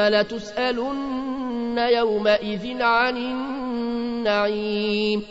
لتسألن يومئذ عن النعيم